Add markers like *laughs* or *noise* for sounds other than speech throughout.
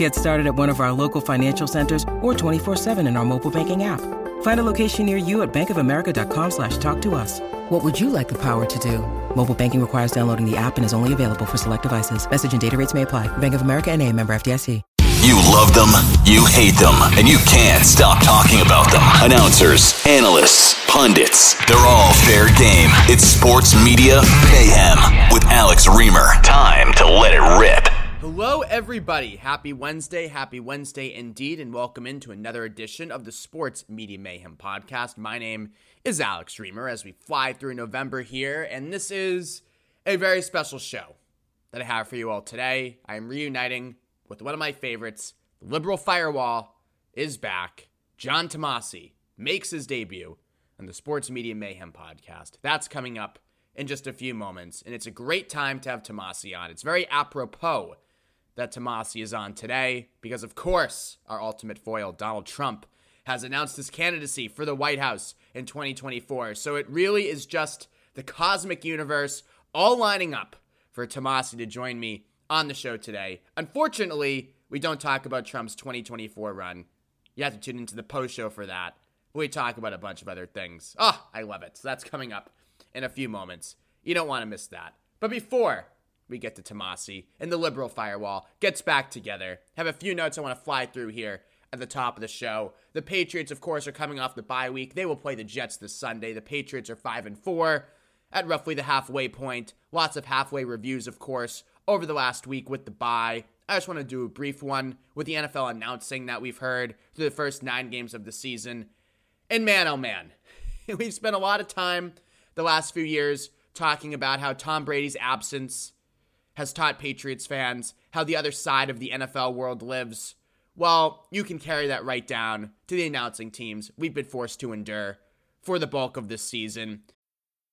Get started at one of our local financial centers or 24-7 in our mobile banking app. Find a location near you at bankofamerica.com slash talk to us. What would you like the power to do? Mobile banking requires downloading the app and is only available for select devices. Message and data rates may apply. Bank of America and a member FDIC. You love them, you hate them, and you can't stop talking about them. Announcers, analysts, pundits, they're all fair game. It's Sports Media Mayhem with Alex Reimer. Time to let it rip. Hello, everybody. Happy Wednesday. Happy Wednesday indeed, and welcome into another edition of the Sports Media Mayhem podcast. My name is Alex Reimer as we fly through November here, and this is a very special show that I have for you all today. I am reuniting with one of my favorites. The Liberal Firewall is back. John Tomase makes his debut on the Sports Media Mayhem podcast. That's coming up in just a few moments, and it's a great time to have Tomase on. It's very apropos that Tomase is on today because, of course, our ultimate foil, Donald Trump, has announced his candidacy for the White House in 2024. So it really is just the cosmic universe all lining up for Tomase to join me on the show today. Unfortunately, we don't talk about Trump's 2024 run. You have to tune into the post show for that. We talk about a bunch of other things. Oh, I love it. So that's coming up in a few moments. You don't want to miss that. But before we get to Tomase and the liberal firewall gets back together, have a few notes I want to fly through here at the top of the show. The Patriots, of course, are coming off the bye week. They will play the Jets this Sunday. The Patriots are 5 and 4 at roughly the halfway point. Lots of halfway reviews, of course, over the last week with the bye. I just want to do a brief one with the NFL announcing that we've heard through the first nine games of the season. And man, oh man, *laughs* we've spent a lot of time the last few years talking about how Tom Brady's absence has taught Patriots fans how the other side of the NFL world lives. Well, you can carry that right down to the announcing teams we've been forced to endure for the bulk of this season.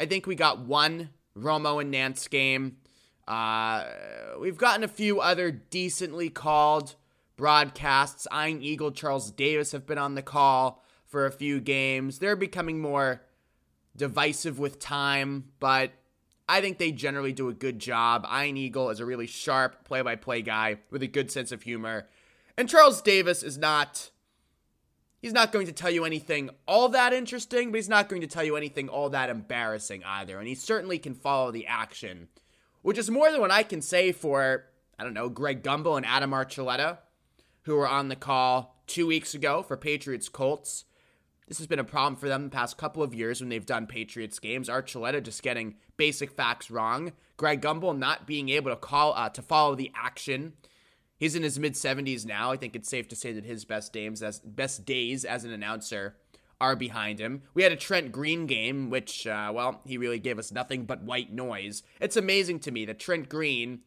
I think we got one Romo and Nantz game. Uh, we've gotten a few other decently called broadcasts. Ian Eagle, Charles Davis have been on the call for a few games. They're becoming more divisive with time, but I think they generally do a good job. Ian Eagle is a really sharp play by play guy with a good sense of humor. And Charles Davis is not He's not going to tell you anything all that interesting, but he's not going to tell you anything all that embarrassing either. And he certainly can follow the action, which is more than what I can say for, I don't know, Greg Gumbel and Adam Archuleta, who were on the call two weeks ago for Patriots Colts. This has been a problem for them the past couple of years when they've done Patriots games. Archuleta just getting basic facts wrong. Greg Gumbel not being able to call uh, to follow the action He's in his mid 70s now. I think it's safe to say that his best days as best days as an announcer are behind him. We had a Trent Green game, which, uh, well, he really gave us nothing but white noise. It's amazing to me that Trent Green,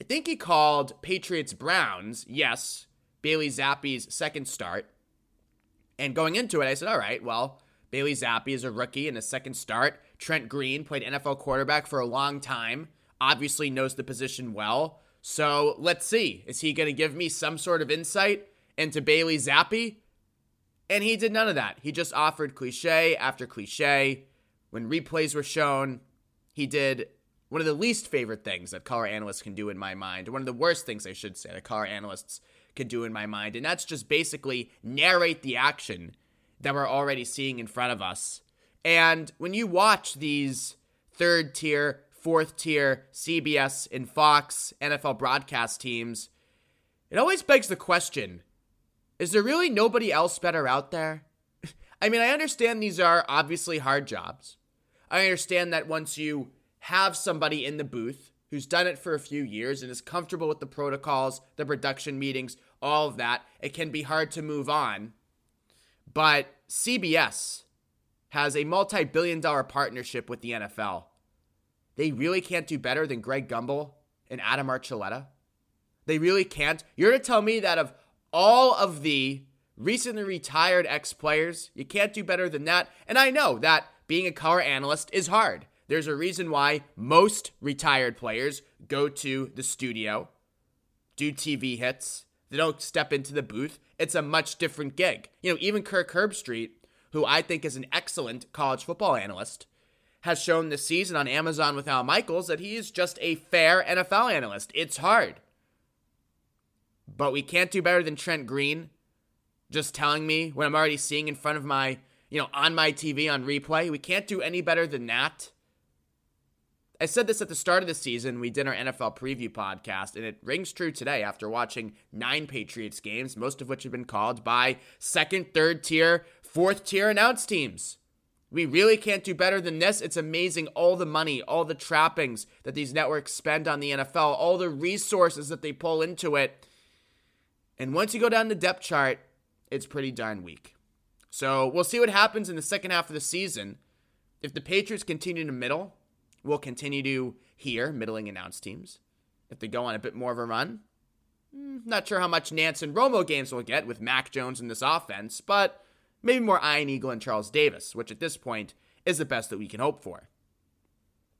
I think he called Patriots Browns, yes, Bailey Zappe's second start. And going into it, I said, all right, well, Bailey Zappe is a rookie in his second start. Trent Green played NFL quarterback for a long time, obviously knows the position well. So let's see. Is he going to give me some sort of insight into Bailey Zappe? And he did none of that. He just offered cliche after cliche. When replays were shown, he did one of the least favorite things that color analysts can do in my mind, one of the worst things I should say that color analysts can do in my mind, and that's just basically narrate the action that we're already seeing in front of us. And when you watch these third tier fourth tier CBS and Fox NFL broadcast teams, it always begs the question is there really nobody else better out there? *laughs* I mean, I understand these are obviously hard jobs. I understand that once you have somebody in the booth who's done it for a few years and is comfortable with the protocols, the production meetings, all of that, it can be hard to move on. But CBS has a multi billion dollar partnership with the NFL. They really can't do better than Greg Gumbel and Adam Archuleta. They really can't. You're going to tell me that of all of the recently retired ex players, you can't do better than that. And I know that being a color analyst is hard. There's a reason why most retired players go to the studio, do TV hits. They don't step into the booth. It's a much different gig. You know, even Kirk Herbstreit, who I think is an excellent college football analyst, has shown this season on Amazon with Al Michaels that he is just a fair NFL analyst. It's hard. But we can't do better than Trent Green just telling me what I'm already seeing in front of my, you know, on my TV on replay. We can't do any better than that. I said this at the start of the season. We did our NFL preview podcast, and it rings true today after watching nine Patriots games, most of which have been called by second, third tier, fourth tier announced teams. We really can't do better than this. It's amazing all the money, all the trappings that these networks spend on the NFL, all the resources that they pull into it. And once you go down the depth chart, it's pretty darn weak. So we'll see what happens in the second half of the season. If the Patriots continue to middle, we'll continue to hear middling announced teams. If they go on a bit more of a run, hmm, not sure how much Nantz and Romo games we'll get with Mac Jones in this offense, but maybe more Ian Eagle and Charles Davis, which at this point is the best that we can hope for.